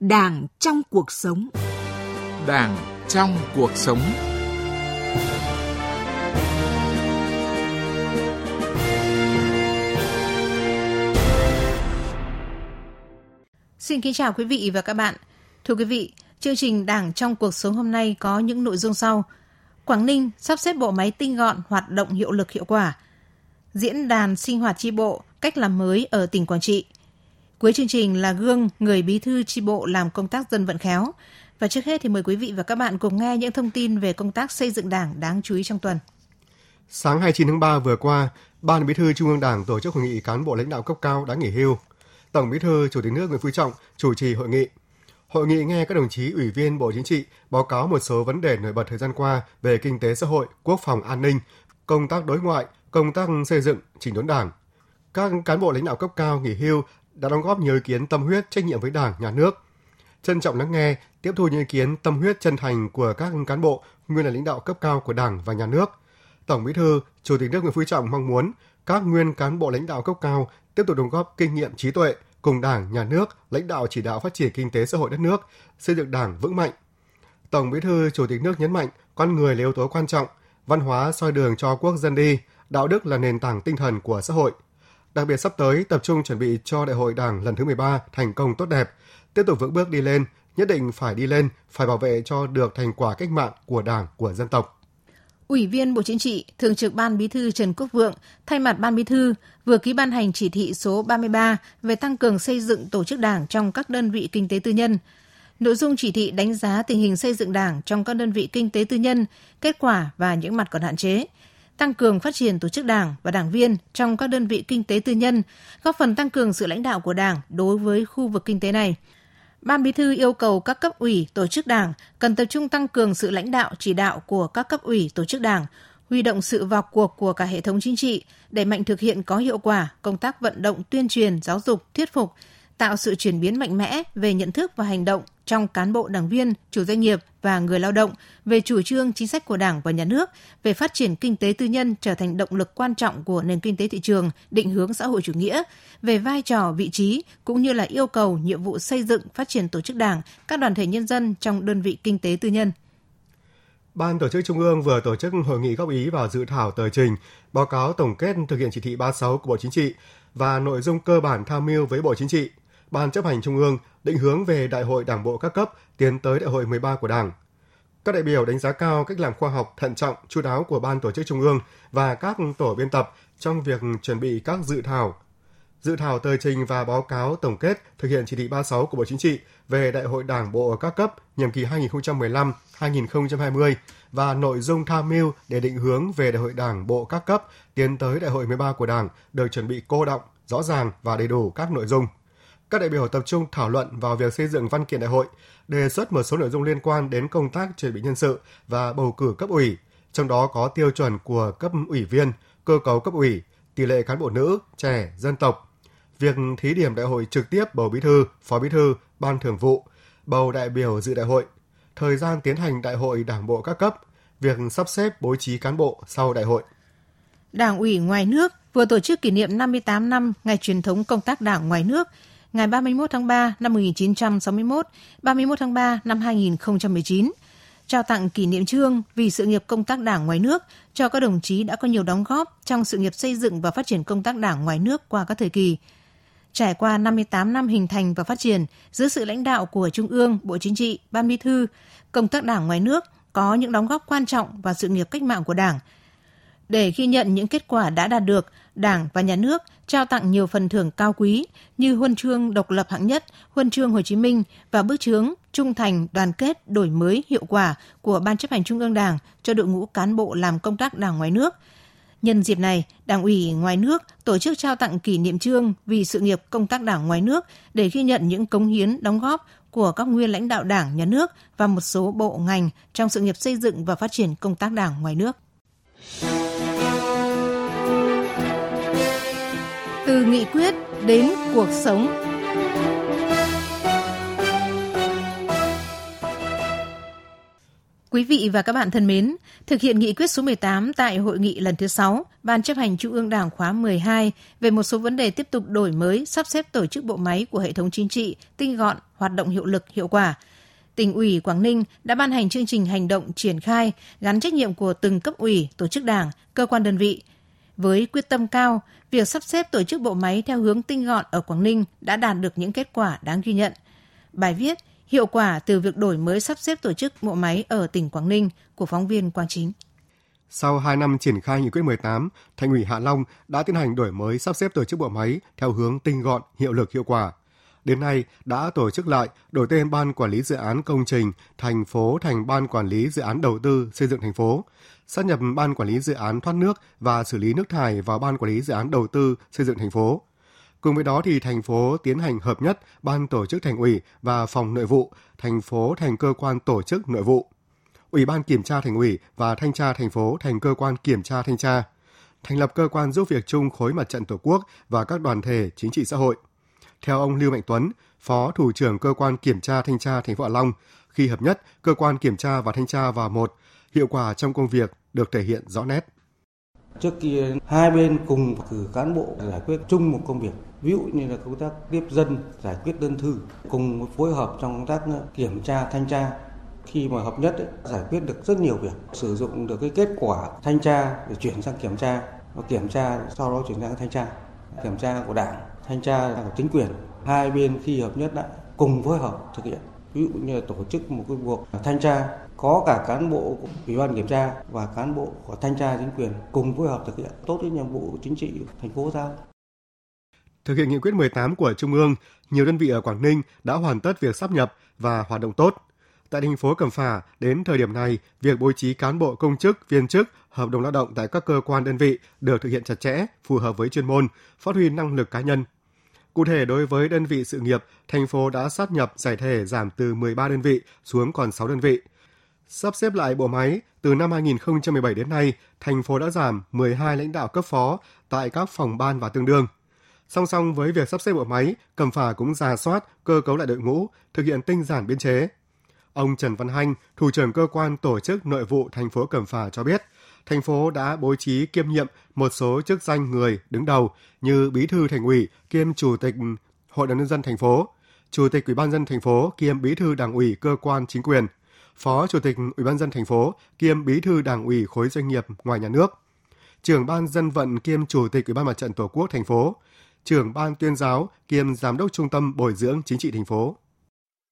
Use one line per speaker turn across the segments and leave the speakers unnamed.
Đảng trong cuộc sống.
Đảng trong cuộc sống.
Xin kính chào quý vị và các bạn. Thưa quý vị, chương trình Đảng trong cuộc sống hôm nay có những nội dung sau. Quảng Ninh sắp xếp bộ máy tinh gọn, hoạt động hiệu lực hiệu quả. Diễn đàn sinh hoạt tri bộ, cách làm mới ở tỉnh Quảng Trị. Cuối chương trình là gương người bí thư tri bộ làm công tác dân vận khéo. Và trước hết thì mời quý vị và các bạn cùng nghe những thông tin về công tác xây dựng đảng đáng chú ý trong tuần.
Sáng 29 tháng 3 vừa qua, Ban Bí thư Trung ương Đảng tổ chức hội nghị cán bộ lãnh đạo cấp cao đã nghỉ hưu. Tổng Bí thư Chủ tịch nước Nguyễn Phú Trọng chủ trì hội nghị. Hội nghị nghe các đồng chí ủy viên Bộ Chính trị báo cáo một số vấn đề nổi bật thời gian qua về kinh tế xã hội, quốc phòng an ninh, công tác đối ngoại, công tác xây dựng, chỉnh đốn Đảng. Các cán bộ lãnh đạo cấp cao nghỉ hưu đã đóng góp nhiều ý kiến tâm huyết trách nhiệm với Đảng, Nhà nước. Trân trọng lắng nghe, tiếp thu những ý kiến tâm huyết chân thành của các cán bộ nguyên là lãnh đạo cấp cao của Đảng và Nhà nước. Tổng Bí thư, Chủ tịch nước Nguyễn Phú Trọng mong muốn các nguyên cán bộ lãnh đạo cấp cao tiếp tục đóng góp kinh nghiệm trí tuệ cùng Đảng, Nhà nước, lãnh đạo chỉ đạo phát triển kinh tế xã hội đất nước, xây dựng Đảng vững mạnh. Tổng Bí thư Chủ tịch nước nhấn mạnh con người là yếu tố quan trọng, văn hóa soi đường cho quốc dân đi, đạo đức là nền tảng tinh thần của xã hội. Đặc biệt sắp tới tập trung chuẩn bị cho Đại hội Đảng lần thứ 13 thành công tốt đẹp, tiếp tục vững bước đi lên, nhất định phải đi lên, phải bảo vệ cho được thành quả cách mạng của Đảng, của dân tộc.
Ủy viên Bộ Chính trị, Thường trực Ban Bí thư Trần Quốc Vượng thay mặt Ban Bí thư vừa ký ban hành chỉ thị số 33 về tăng cường xây dựng tổ chức đảng trong các đơn vị kinh tế tư nhân. Nội dung chỉ thị đánh giá tình hình xây dựng đảng trong các đơn vị kinh tế tư nhân, kết quả và những mặt còn hạn chế, tăng cường phát triển tổ chức đảng và đảng viên trong các đơn vị kinh tế tư nhân, góp phần tăng cường sự lãnh đạo của đảng đối với khu vực kinh tế này – Ban Bí thư yêu cầu các cấp ủy, tổ chức đảng cần tập trung tăng cường sự lãnh đạo chỉ đạo của các cấp ủy, tổ chức đảng, huy động sự vào cuộc của cả hệ thống chính trị, đẩy mạnh thực hiện có hiệu quả công tác vận động tuyên truyền, giáo dục, thuyết phục, tạo sự chuyển biến mạnh mẽ về nhận thức và hành động trong cán bộ đảng viên, chủ doanh nghiệp và người lao động về chủ trương chính sách của Đảng và Nhà nước về phát triển kinh tế tư nhân trở thành động lực quan trọng của nền kinh tế thị trường, định hướng xã hội chủ nghĩa, về vai trò, vị trí cũng như là yêu cầu nhiệm vụ xây dựng, phát triển tổ chức Đảng, các đoàn thể nhân dân trong đơn vị kinh tế tư nhân.
Ban tổ chức Trung ương vừa tổ chức hội nghị góp ý vào dự thảo tờ trình, báo cáo tổng kết thực hiện chỉ thị 36 của Bộ Chính trị và nội dung cơ bản tham mưu với Bộ Chính trị Ban chấp hành Trung ương định hướng về Đại hội Đảng bộ các cấp tiến tới Đại hội 13 của Đảng. Các đại biểu đánh giá cao cách làm khoa học, thận trọng, chu đáo của Ban tổ chức Trung ương và các tổ biên tập trong việc chuẩn bị các dự thảo. Dự thảo tờ trình và báo cáo tổng kết thực hiện chỉ thị 36 của Bộ Chính trị về Đại hội Đảng bộ các cấp nhiệm kỳ 2015-2020 và nội dung tham mưu để định hướng về Đại hội Đảng bộ các cấp tiến tới Đại hội 13 của Đảng được chuẩn bị cô động, rõ ràng và đầy đủ các nội dung các đại biểu tập trung thảo luận vào việc xây dựng văn kiện đại hội, đề xuất một số nội dung liên quan đến công tác chuẩn bị nhân sự và bầu cử cấp ủy, trong đó có tiêu chuẩn của cấp ủy viên, cơ cấu cấp ủy, tỷ lệ cán bộ nữ, trẻ, dân tộc, việc thí điểm đại hội trực tiếp bầu bí thư, phó bí thư, ban thường vụ, bầu đại biểu dự đại hội, thời gian tiến hành đại hội đảng bộ các cấp, việc sắp xếp bố trí cán bộ sau đại hội.
Đảng ủy ngoài nước vừa tổ chức kỷ niệm 58 năm ngày truyền thống công tác đảng ngoài nước ngày 31 tháng 3 năm 1961, 31 tháng 3 năm 2019, trao tặng kỷ niệm trương vì sự nghiệp công tác đảng ngoài nước cho các đồng chí đã có nhiều đóng góp trong sự nghiệp xây dựng và phát triển công tác đảng ngoài nước qua các thời kỳ. Trải qua 58 năm hình thành và phát triển dưới sự lãnh đạo của Trung ương, Bộ Chính trị, Ban Bí thư, công tác đảng ngoài nước có những đóng góp quan trọng vào sự nghiệp cách mạng của Đảng. Để ghi nhận những kết quả đã đạt được, Đảng và Nhà nước trao tặng nhiều phần thưởng cao quý như huân chương độc lập hạng nhất, huân chương Hồ Chí Minh và bức chướng trung thành, đoàn kết, đổi mới, hiệu quả của Ban chấp hành Trung ương Đảng cho đội ngũ cán bộ làm công tác đảng ngoài nước. Nhân dịp này, Đảng ủy ngoài nước tổ chức trao tặng kỷ niệm trương vì sự nghiệp công tác đảng ngoài nước để ghi nhận những cống hiến, đóng góp của các nguyên lãnh đạo đảng, nhà nước và một số bộ ngành trong sự nghiệp xây dựng và phát triển công tác đảng ngoài nước. Từ nghị quyết đến cuộc sống. Quý vị và các bạn thân mến, thực hiện nghị quyết số 18 tại hội nghị lần thứ 6, Ban chấp hành Trung ương Đảng khóa 12 về một số vấn đề tiếp tục đổi mới, sắp xếp tổ chức bộ máy của hệ thống chính trị, tinh gọn, hoạt động hiệu lực, hiệu quả. Tỉnh ủy Quảng Ninh đã ban hành chương trình hành động triển khai gắn trách nhiệm của từng cấp ủy, tổ chức đảng, cơ quan đơn vị. Với quyết tâm cao, việc sắp xếp tổ chức bộ máy theo hướng tinh gọn ở Quảng Ninh đã đạt được những kết quả đáng ghi nhận. Bài viết Hiệu quả từ việc đổi mới sắp xếp tổ chức bộ máy ở tỉnh Quảng Ninh của phóng viên Quang Chính.
Sau 2 năm triển khai nghị quyết 18, Thành ủy Hạ Long đã tiến hành đổi mới sắp xếp tổ chức bộ máy theo hướng tinh gọn, hiệu lực hiệu quả. Đến nay đã tổ chức lại đổi tên Ban Quản lý Dự án Công trình thành phố thành Ban Quản lý Dự án Đầu tư xây dựng thành phố, sát nhập Ban Quản lý Dự án Thoát nước và xử lý nước thải vào Ban Quản lý Dự án Đầu tư xây dựng thành phố. Cùng với đó thì thành phố tiến hành hợp nhất ban tổ chức thành ủy và phòng nội vụ, thành phố thành cơ quan tổ chức nội vụ. Ủy ban kiểm tra thành ủy và thanh tra thành phố thành cơ quan kiểm tra thanh tra. Thành lập cơ quan giúp việc chung khối mặt trận Tổ quốc và các đoàn thể chính trị xã hội. Theo ông Lưu Mạnh Tuấn, Phó Thủ trưởng cơ quan kiểm tra thanh tra thành phố Hạ Long, khi hợp nhất cơ quan kiểm tra và thanh tra vào một, hiệu quả trong công việc được thể hiện rõ nét.
Trước kia hai bên cùng cử cán bộ giải quyết chung một công việc, ví dụ như là công tác tiếp dân, giải quyết đơn thư, cùng phối hợp trong công tác ờ, kiểm tra, thanh tra. Khi mà hợp nhất ấy, giải quyết được rất nhiều việc, sử dụng được cái kết quả thanh tra để chuyển sang kiểm tra, và kiểm tra sau đó chuyển sang thanh tra, kiểm tra của đảng, thanh tra của chính quyền. Hai bên khi hợp nhất lại cùng phối hợp thực hiện ví dụ như là tổ chức một cái cuộc thanh tra có cả cán bộ của ủy ban kiểm tra và cán bộ của thanh tra chính quyền cùng phối hợp thực hiện tốt cái nhiệm vụ chính trị thành phố giao.
Thực hiện nghị quyết 18 của Trung ương, nhiều đơn vị ở Quảng Ninh đã hoàn tất việc sắp nhập và hoạt động tốt. Tại thành phố Cẩm Phả, đến thời điểm này, việc bố trí cán bộ công chức, viên chức, hợp đồng lao động tại các cơ quan đơn vị được thực hiện chặt chẽ, phù hợp với chuyên môn, phát huy năng lực cá nhân, Cụ thể, đối với đơn vị sự nghiệp, thành phố đã sát nhập giải thể giảm từ 13 đơn vị xuống còn 6 đơn vị. Sắp xếp lại bộ máy, từ năm 2017 đến nay, thành phố đã giảm 12 lãnh đạo cấp phó tại các phòng ban và tương đương. Song song với việc sắp xếp bộ máy, Cẩm Phả cũng ra soát, cơ cấu lại đội ngũ, thực hiện tinh giản biên chế. Ông Trần Văn Hanh, thủ trưởng cơ quan tổ chức nội vụ thành phố Cẩm Phả cho biết, thành phố đã bố trí kiêm nhiệm một số chức danh người đứng đầu như bí thư thành ủy kiêm chủ tịch hội đồng nhân dân thành phố, chủ tịch ủy ban dân thành phố kiêm bí thư đảng ủy cơ quan chính quyền, phó chủ tịch ủy ban dân thành phố kiêm bí thư đảng ủy khối doanh nghiệp ngoài nhà nước, trưởng ban dân vận kiêm chủ tịch ủy ban mặt trận tổ quốc thành phố, trưởng ban tuyên giáo kiêm giám đốc trung tâm bồi dưỡng chính trị thành phố.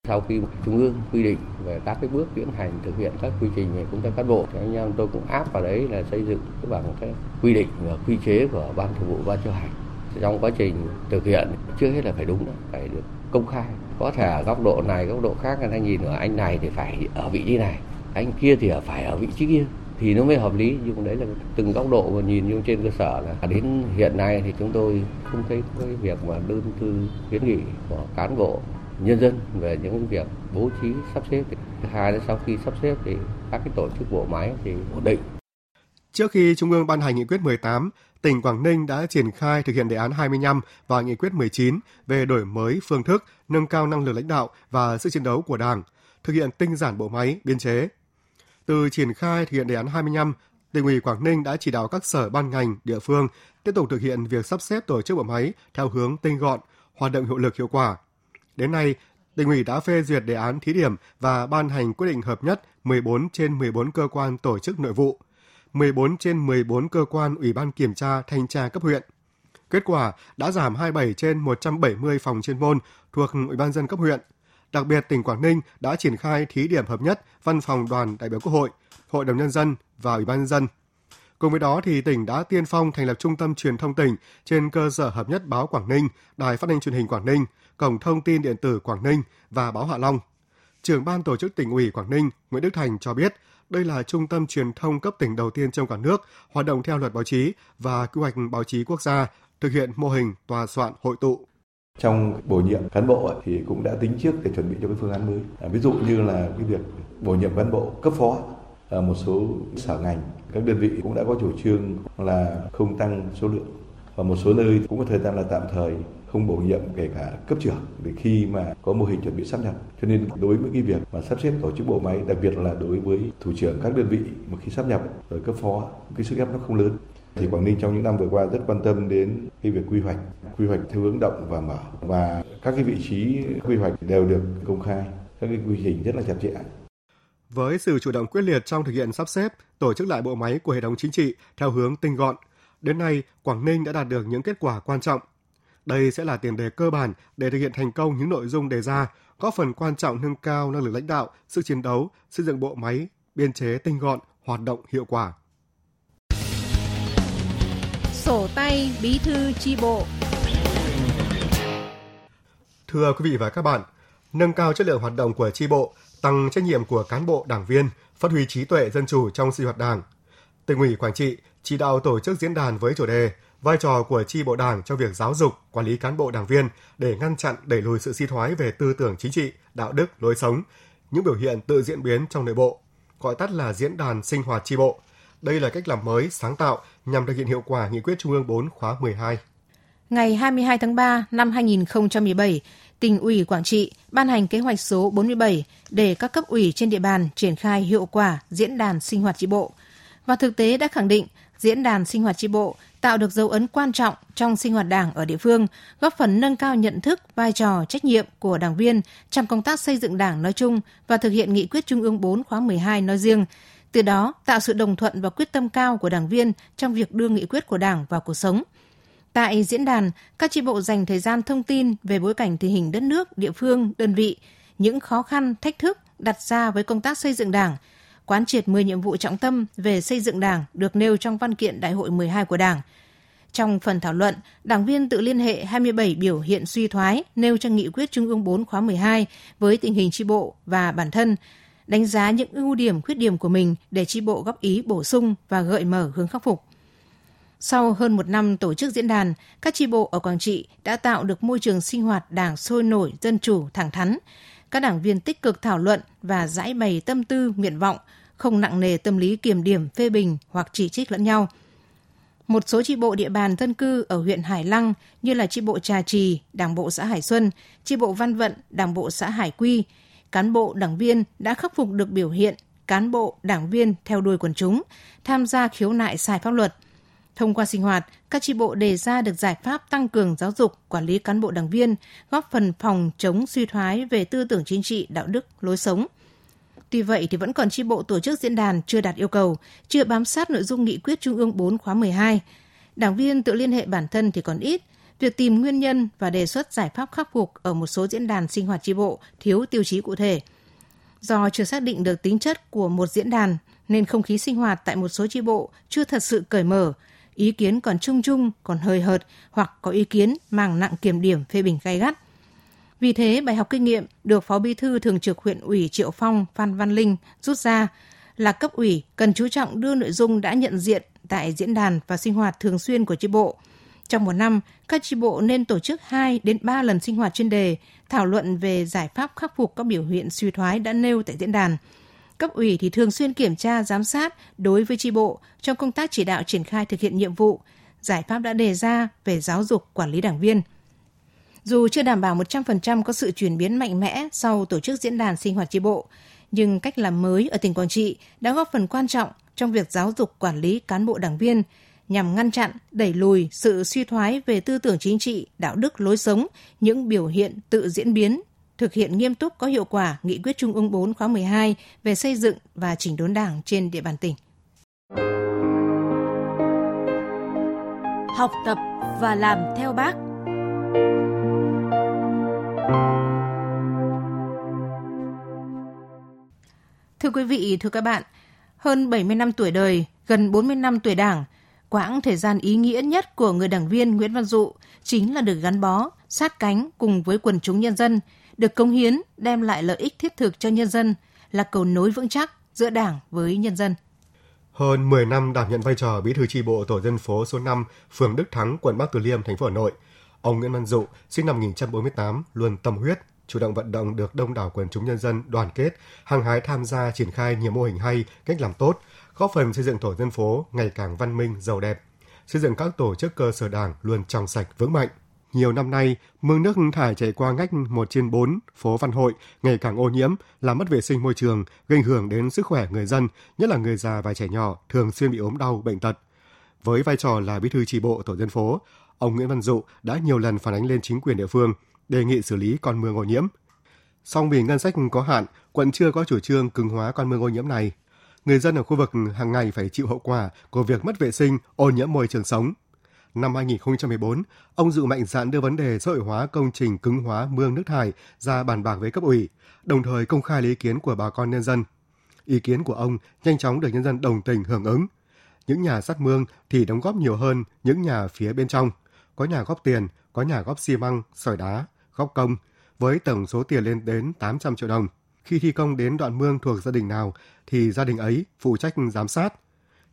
Sau khi Trung ương quy định về các cái bước tiến hành thực hiện các quy trình về công tác cán bộ, thì anh em tôi cũng áp vào đấy là xây dựng cái bằng cái quy định và quy chế của ban thường vụ ban chấp hành. Trong quá trình thực hiện chưa hết là phải đúng phải được công khai. Có thể ở góc độ này, góc độ khác người ta nhìn ở anh này thì phải ở vị trí này, anh kia thì phải ở vị trí kia, thì nó mới hợp lý. Nhưng đấy là từng góc độ mà nhìn như trên cơ sở là đến hiện nay thì chúng tôi không thấy cái việc mà đơn thư kiến nghị của cán bộ nhân dân về những việc bố trí sắp xếp thứ hai là sau khi sắp xếp thì các cái tổ chức bộ máy thì ổn định
Trước khi Trung ương ban hành nghị quyết 18, tỉnh Quảng Ninh đã triển khai thực hiện đề án 25 và nghị quyết 19 về đổi mới phương thức, nâng cao năng lực lãnh đạo và sức chiến đấu của Đảng, thực hiện tinh giản bộ máy, biên chế. Từ triển khai thực hiện đề án 25, tỉnh ủy Quảng Ninh đã chỉ đạo các sở ban ngành, địa phương tiếp tục thực hiện việc sắp xếp tổ chức bộ máy theo hướng tinh gọn, hoạt động hiệu lực hiệu quả. Đến nay, tỉnh ủy đã phê duyệt đề án thí điểm và ban hành quyết định hợp nhất 14 trên 14 cơ quan tổ chức nội vụ, 14 trên 14 cơ quan ủy ban kiểm tra thanh tra cấp huyện. Kết quả đã giảm 27 trên 170 phòng chuyên môn thuộc Ủy ban dân cấp huyện. Đặc biệt, tỉnh Quảng Ninh đã triển khai thí điểm hợp nhất văn phòng đoàn đại biểu Quốc hội, Hội đồng Nhân dân và Ủy ban Nhân dân. Cùng với đó, thì tỉnh đã tiên phong thành lập trung tâm truyền thông tỉnh trên cơ sở hợp nhất báo Quảng Ninh, đài phát thanh truyền hình Quảng Ninh, cổng thông tin điện tử Quảng Ninh và báo Hạ Long. Trưởng ban tổ chức tỉnh ủy Quảng Ninh Nguyễn Đức Thành cho biết, đây là trung tâm truyền thông cấp tỉnh đầu tiên trong cả nước hoạt động theo luật báo chí và quy hoạch báo chí quốc gia, thực hiện mô hình tòa soạn hội tụ.
Trong bổ nhiệm cán bộ thì cũng đã tính trước để chuẩn bị cho cái phương án mới. À, ví dụ như là cái việc bổ nhiệm cán bộ cấp phó ở một số sở ngành, các đơn vị cũng đã có chủ trương là không tăng số lượng và một số nơi cũng có thời gian là tạm thời không bổ nhiệm kể cả cấp trưởng để khi mà có mô hình chuẩn bị sắp nhập. Cho nên đối với cái việc mà sắp xếp tổ chức bộ máy, đặc biệt là đối với thủ trưởng các đơn vị mà khi sắp nhập rồi cấp phó, cái sức ép nó không lớn. Thì Quảng Ninh trong những năm vừa qua rất quan tâm đến cái việc quy hoạch, quy hoạch theo hướng động và mở và các cái vị trí quy hoạch đều được công khai, các cái quy trình rất là chặt chẽ.
Với sự chủ động quyết liệt trong thực hiện sắp xếp, tổ chức lại bộ máy của hệ thống chính trị theo hướng tinh gọn, đến nay Quảng Ninh đã đạt được những kết quả quan trọng. Đây sẽ là tiền đề cơ bản để thực hiện thành công những nội dung đề ra, góp phần quan trọng nâng cao năng lực lãnh đạo, sức chiến đấu, xây dựng bộ máy, biên chế tinh gọn, hoạt động hiệu quả.
Sổ tay bí thư chi bộ
Thưa quý vị và các bạn, nâng cao chất lượng hoạt động của chi bộ, tăng trách nhiệm của cán bộ đảng viên, phát huy trí tuệ dân chủ trong sinh hoạt đảng. Tỉnh ủy Quảng Trị chỉ đạo tổ chức diễn đàn với chủ đề vai trò của chi bộ đảng trong việc giáo dục, quản lý cán bộ đảng viên để ngăn chặn đẩy lùi sự suy thoái về tư tưởng chính trị, đạo đức, lối sống, những biểu hiện tự diễn biến trong nội bộ, gọi tắt là diễn đàn sinh hoạt chi bộ. Đây là cách làm mới, sáng tạo nhằm thực hiện hiệu quả nghị quyết Trung ương 4 khóa 12.
Ngày 22 tháng 3 năm 2017, tỉnh ủy Quảng Trị ban hành kế hoạch số 47 để các cấp ủy trên địa bàn triển khai hiệu quả diễn đàn sinh hoạt chi bộ. Và thực tế đã khẳng định diễn đàn sinh hoạt tri bộ tạo được dấu ấn quan trọng trong sinh hoạt đảng ở địa phương, góp phần nâng cao nhận thức, vai trò, trách nhiệm của đảng viên trong công tác xây dựng đảng nói chung và thực hiện nghị quyết Trung ương 4 khóa 12 nói riêng, từ đó tạo sự đồng thuận và quyết tâm cao của đảng viên trong việc đưa nghị quyết của đảng vào cuộc sống. Tại diễn đàn, các tri bộ dành thời gian thông tin về bối cảnh tình hình đất nước, địa phương, đơn vị, những khó khăn, thách thức đặt ra với công tác xây dựng đảng, quán triệt 10 nhiệm vụ trọng tâm về xây dựng đảng được nêu trong văn kiện Đại hội 12 của Đảng. Trong phần thảo luận, đảng viên tự liên hệ 27 biểu hiện suy thoái nêu trong nghị quyết Trung ương 4 khóa 12 với tình hình chi bộ và bản thân, đánh giá những ưu điểm khuyết điểm của mình để chi bộ góp ý bổ sung và gợi mở hướng khắc phục. Sau hơn một năm tổ chức diễn đàn, các chi bộ ở Quảng Trị đã tạo được môi trường sinh hoạt đảng sôi nổi, dân chủ, thẳng thắn. Các đảng viên tích cực thảo luận và giải bày tâm tư, nguyện vọng, không nặng nề tâm lý kiểm điểm, phê bình hoặc chỉ trích lẫn nhau. Một số chi bộ địa bàn dân cư ở huyện Hải Lăng như là chi bộ Trà Trì, Đảng bộ xã Hải Xuân, chi bộ Văn Vận, Đảng bộ xã Hải Quy, cán bộ đảng viên đã khắc phục được biểu hiện cán bộ đảng viên theo đuôi quần chúng, tham gia khiếu nại sai pháp luật. Thông qua sinh hoạt, các tri bộ đề ra được giải pháp tăng cường giáo dục, quản lý cán bộ đảng viên, góp phần phòng chống suy thoái về tư tưởng chính trị, đạo đức, lối sống. Tuy vậy thì vẫn còn tri bộ tổ chức diễn đàn chưa đạt yêu cầu, chưa bám sát nội dung nghị quyết Trung ương 4 khóa 12. Đảng viên tự liên hệ bản thân thì còn ít, việc tìm nguyên nhân và đề xuất giải pháp khắc phục ở một số diễn đàn sinh hoạt tri bộ thiếu tiêu chí cụ thể. Do chưa xác định được tính chất của một diễn đàn nên không khí sinh hoạt tại một số tri bộ chưa thật sự cởi mở, ý kiến còn chung chung, còn hơi hợt hoặc có ý kiến mang nặng kiểm điểm phê bình gay gắt. Vì thế, bài học kinh nghiệm được Phó Bí thư Thường trực huyện ủy Triệu Phong Phan Văn Linh rút ra là cấp ủy cần chú trọng đưa nội dung đã nhận diện tại diễn đàn và sinh hoạt thường xuyên của chi bộ. Trong một năm, các chi bộ nên tổ chức 2 đến 3 lần sinh hoạt chuyên đề, thảo luận về giải pháp khắc phục các biểu hiện suy thoái đã nêu tại diễn đàn. Cấp ủy thì thường xuyên kiểm tra, giám sát đối với tri bộ trong công tác chỉ đạo triển khai thực hiện nhiệm vụ, giải pháp đã đề ra về giáo dục quản lý đảng viên – dù chưa đảm bảo 100% có sự chuyển biến mạnh mẽ sau tổ chức diễn đàn sinh hoạt tri bộ, nhưng cách làm mới ở tỉnh Quảng Trị đã góp phần quan trọng trong việc giáo dục quản lý cán bộ đảng viên nhằm ngăn chặn, đẩy lùi sự suy thoái về tư tưởng chính trị, đạo đức, lối sống, những biểu hiện tự diễn biến, thực hiện nghiêm túc có hiệu quả nghị quyết Trung ương 4 khóa 12 về xây dựng và chỉnh đốn đảng trên địa bàn tỉnh.
Học tập và làm theo bác
Thưa quý vị, thưa các bạn, hơn 70 năm tuổi đời, gần 40 năm tuổi Đảng, quãng thời gian ý nghĩa nhất của người đảng viên Nguyễn Văn Dụ chính là được gắn bó, sát cánh cùng với quần chúng nhân dân, được công hiến đem lại lợi ích thiết thực cho nhân dân, là cầu nối vững chắc giữa Đảng với nhân dân.
Hơn 10 năm đảm nhận vai trò bí thư tri bộ tổ dân phố số 5, phường Đức Thắng, quận Bắc Từ Liêm, thành phố Hà Nội, ông Nguyễn Văn Dụ, sinh năm 1948, luôn tâm huyết, chủ động vận động được đông đảo quần chúng nhân dân đoàn kết, hăng hái tham gia triển khai nhiều mô hình hay, cách làm tốt, góp phần xây dựng tổ dân phố ngày càng văn minh, giàu đẹp, xây dựng các tổ chức cơ sở đảng luôn trong sạch vững mạnh. Nhiều năm nay, mương nước thải chảy qua ngách 1 trên 4 phố Văn Hội ngày càng ô nhiễm, làm mất vệ sinh môi trường, gây ảnh hưởng đến sức khỏe người dân, nhất là người già và trẻ nhỏ thường xuyên bị ốm đau, bệnh tật. Với vai trò là bí thư tri bộ tổ dân phố, ông Nguyễn Văn Dụ đã nhiều lần phản ánh lên chính quyền địa phương, đề nghị xử lý con mương ô nhiễm. Song vì ngân sách có hạn, quận chưa có chủ trương cứng hóa con mương ô nhiễm này. Người dân ở khu vực hàng ngày phải chịu hậu quả của việc mất vệ sinh, ô nhiễm môi trường sống. Năm 2014, ông dự mạnh dạn đưa vấn đề xã hội hóa công trình cứng hóa mương nước thải ra bàn bạc với cấp ủy, đồng thời công khai lấy ý kiến của bà con nhân dân. Ý kiến của ông nhanh chóng được nhân dân đồng tình hưởng ứng. Những nhà sát mương thì đóng góp nhiều hơn những nhà phía bên trong. Có nhà góp tiền, có nhà góp xi măng, sỏi đá, góp công, với tổng số tiền lên đến 800 triệu đồng. Khi thi công đến đoạn mương thuộc gia đình nào thì gia đình ấy phụ trách giám sát.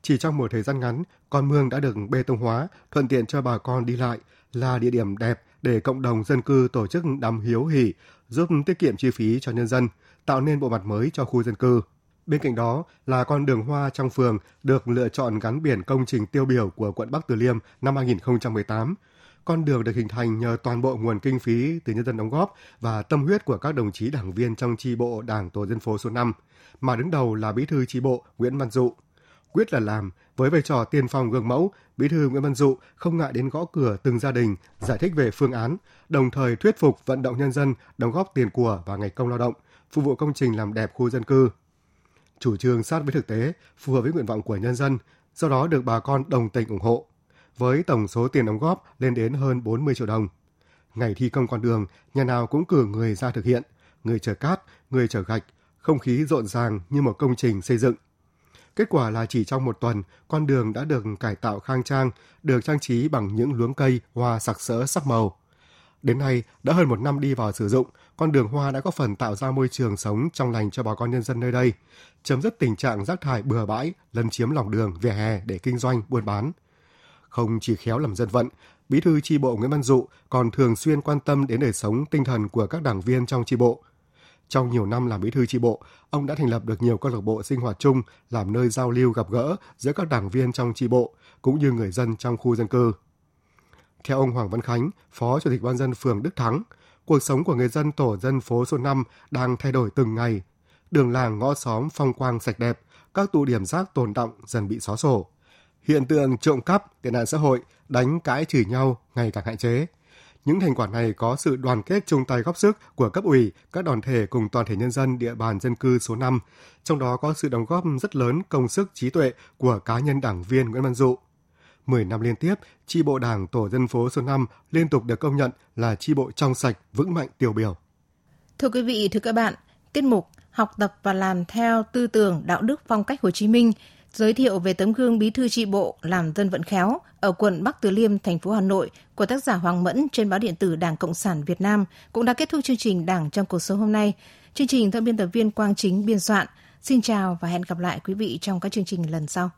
Chỉ trong một thời gian ngắn, con mương đã được bê tông hóa, thuận tiện cho bà con đi lại, là địa điểm đẹp để cộng đồng dân cư tổ chức đám hiếu hỉ, giúp tiết kiệm chi phí cho nhân dân, tạo nên bộ mặt mới cho khu dân cư. Bên cạnh đó là con đường hoa trong phường được lựa chọn gắn biển công trình tiêu biểu của quận Bắc Từ Liêm năm 2018. Con đường được hình thành nhờ toàn bộ nguồn kinh phí từ nhân dân đóng góp và tâm huyết của các đồng chí đảng viên trong chi bộ Đảng Tổ dân phố số 5, mà đứng đầu là Bí thư chi bộ Nguyễn Văn Dụ. Quyết là làm, với vai trò tiên phong gương mẫu, Bí thư Nguyễn Văn Dụ không ngại đến gõ cửa từng gia đình, giải thích về phương án, đồng thời thuyết phục vận động nhân dân đóng góp tiền của và ngày công lao động, phục vụ công trình làm đẹp khu dân cư. Chủ trương sát với thực tế, phù hợp với nguyện vọng của nhân dân, do đó được bà con đồng tình ủng hộ với tổng số tiền đóng góp lên đến hơn 40 triệu đồng. Ngày thi công con đường, nhà nào cũng cử người ra thực hiện, người chở cát, người chở gạch, không khí rộn ràng như một công trình xây dựng. Kết quả là chỉ trong một tuần, con đường đã được cải tạo khang trang, được trang trí bằng những luống cây, hoa sặc sỡ sắc màu. Đến nay, đã hơn một năm đi vào sử dụng, con đường hoa đã có phần tạo ra môi trường sống trong lành cho bà con nhân dân nơi đây, chấm dứt tình trạng rác thải bừa bãi, lấn chiếm lòng đường, vỉa hè để kinh doanh, buôn bán. Không chỉ khéo làm dân vận, Bí thư tri bộ Nguyễn Văn Dụ còn thường xuyên quan tâm đến đời sống tinh thần của các đảng viên trong tri bộ. Trong nhiều năm làm bí thư tri bộ, ông đã thành lập được nhiều câu lạc bộ sinh hoạt chung làm nơi giao lưu gặp gỡ giữa các đảng viên trong tri bộ cũng như người dân trong khu dân cư. Theo ông Hoàng Văn Khánh, Phó Chủ tịch Ban dân phường Đức Thắng, cuộc sống của người dân tổ dân phố số 5 đang thay đổi từng ngày. Đường làng ngõ xóm phong quang sạch đẹp, các tụ điểm rác tồn động dần bị xóa sổ hiện tượng trộm cắp, tệ nạn xã hội, đánh cãi chửi nhau ngày càng hạn chế. Những thành quả này có sự đoàn kết chung tay góp sức của cấp ủy, các đoàn thể cùng toàn thể nhân dân địa bàn dân cư số 5, trong đó có sự đóng góp rất lớn công sức trí tuệ của cá nhân đảng viên Nguyễn Văn Dụ. 10 năm liên tiếp, chi bộ đảng tổ dân phố số 5 liên tục được công nhận là chi bộ trong sạch, vững mạnh tiêu biểu.
Thưa quý vị, thưa các bạn, tiết mục học tập và làm theo tư tưởng đạo đức phong cách Hồ Chí Minh giới thiệu về tấm gương bí thư tri bộ làm dân vận khéo ở quận Bắc Từ Liêm, thành phố Hà Nội của tác giả Hoàng Mẫn trên báo điện tử Đảng Cộng sản Việt Nam cũng đã kết thúc chương trình Đảng trong cuộc sống hôm nay. Chương trình do biên tập viên Quang Chính biên soạn. Xin chào và hẹn gặp lại quý vị trong các chương trình lần sau.